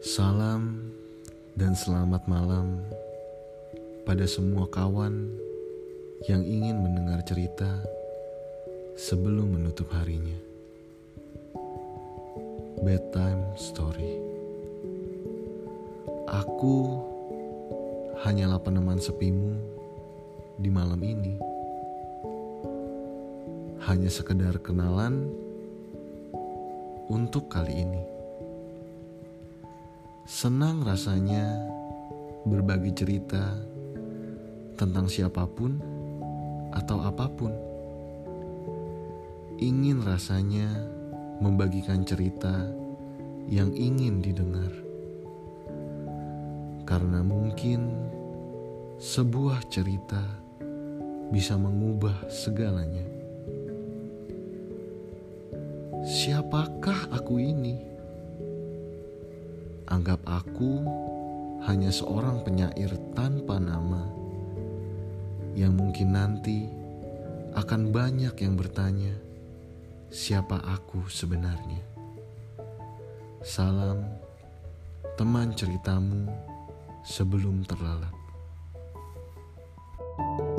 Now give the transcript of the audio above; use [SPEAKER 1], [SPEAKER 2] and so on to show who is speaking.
[SPEAKER 1] Salam dan selamat malam pada semua kawan yang ingin mendengar cerita sebelum menutup harinya. Bedtime Story Aku hanyalah peneman sepimu di malam ini. Hanya sekedar kenalan untuk kali ini. Senang rasanya berbagi cerita tentang siapa pun atau apa pun. Ingin rasanya membagikan cerita yang ingin didengar. Karena mungkin sebuah cerita bisa mengubah segalanya. Siapakah aku ini? menganggap aku hanya seorang penyair tanpa nama yang mungkin nanti akan banyak yang bertanya siapa aku sebenarnya. Salam teman ceritamu sebelum terlalat. thank you